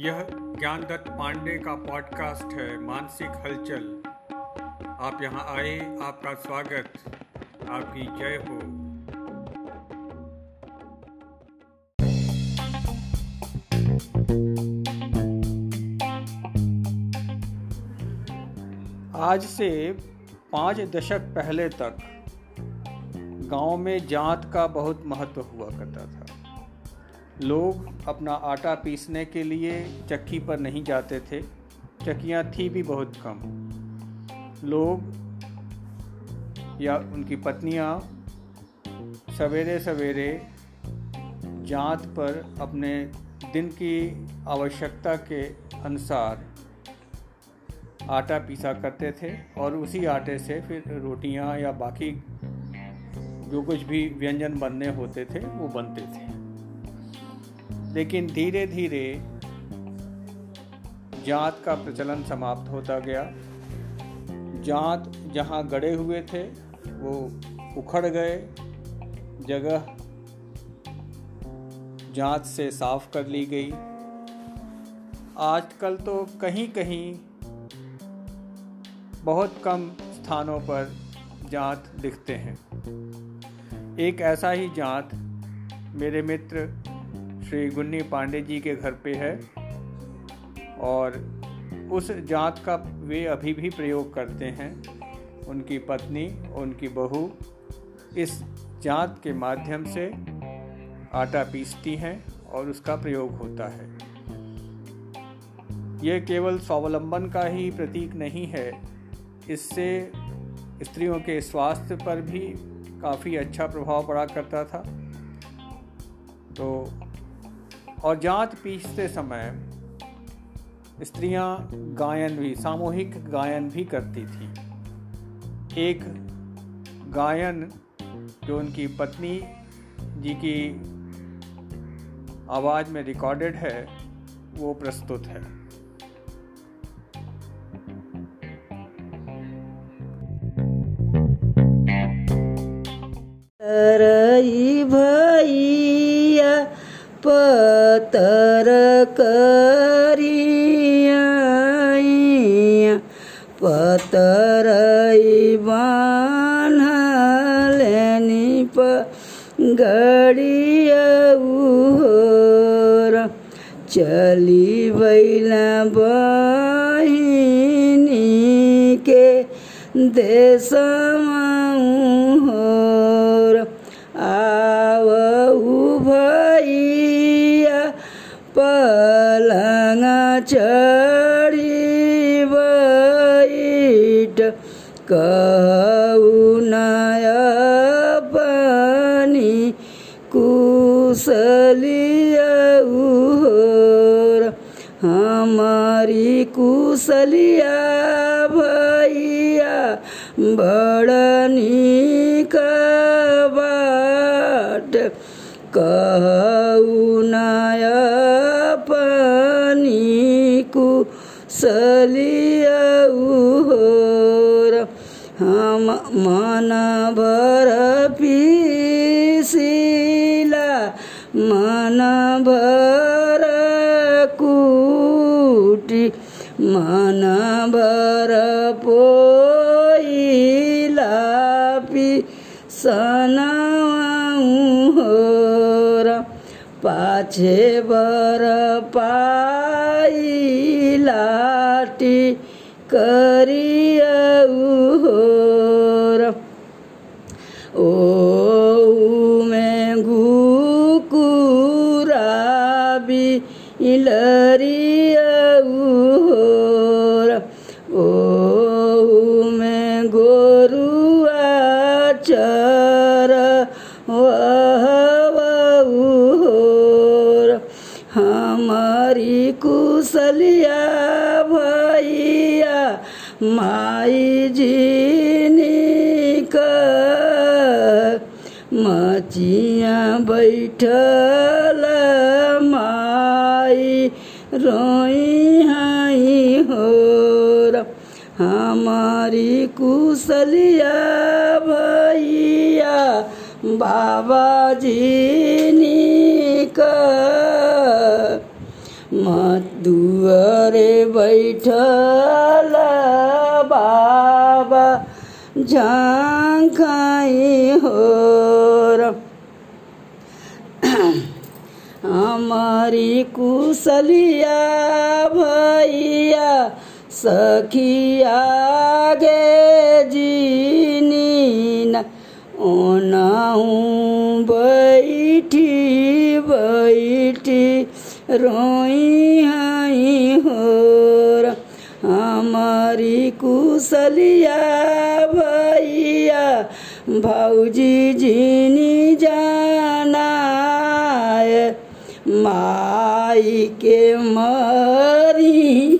यह ज्ञानदत्त पांडे का पॉडकास्ट है, मानसिक हलचल। आप यहाँ आए, आपका स्वागत, आपकी जय हो। आज से पाँच दशक पहले तक गाँव में जात का बहुत महत्व हुआ करता था। लोग अपना आटा पीसने के लिए चक्की पर नहीं जाते थे। चक्कियाँ थी भी बहुत कम। लोग या उनकी पत्नियाँ सवेरे सवेरे जांत पर अपने दिन की आवश्यकता के अनुसार आटा पीसा करते थे और उसी आटे से फिर रोटियाँ या बाकी जो कुछ भी व्यंजन बनने होते थे, वो बनते थे। लेकिन धीरे धीरे जात का प्रचलन समाप्त होता गया। जात जहाँ गड़े हुए थे, वो उखड़ गए। जगह जात से साफ़ कर ली गई। आजकल तो कहीं कहीं बहुत कम स्थानों पर जात दिखते हैं। एक ऐसा ही जात मेरे मित्र श्री गुन्नी पांडे जी के घर पे है। और उस जात का वे अभी भी प्रयोग करते हैं। उनकी पत्नी, उनकी बहू इस जात के माध्यम से आटा पीसती हैं और उसका प्रयोग होता है। यह केवल स्वावलंबन का ही प्रतीक नहीं है। इससे स्त्रियों के स्वास्थ्य पर भी काफ़ी अच्छा प्रभाव पड़ा करता था। तो और जात पीसते समय स्त्रियाँ गायन भी, सामूहिक गायन भी करती थी। एक गायन जो उनकी पत्नी जी की आवाज़ में रिकॉर्डेड है, वो प्रस्तुत है। भैया करिया पतर बान्हलेनी प गड़िया चली बैला बहिनी के देश चढ़ी कहूनय पानी कुशलिया हमारी कुशलिया भैया बड़नी सलिया हम मन भर पीसिला मन भर कुटी मन भर पोइला पी सनवा पाछे बर पाइलाटी करिया ओ में गुकुराबी हो ओ माई जी मचिया बैठल माई रोई हाई हो हमारी कुशलिया भैया बाबा जी का दुआरे बैठल झांखाई हो हमारी कुशलिया भैया सखिया गे जीनी न ओनाहूँ बैठी बैठी रोई हई हो हमारी कुशलिया भैया भौजी जीनी जाना माई के मरी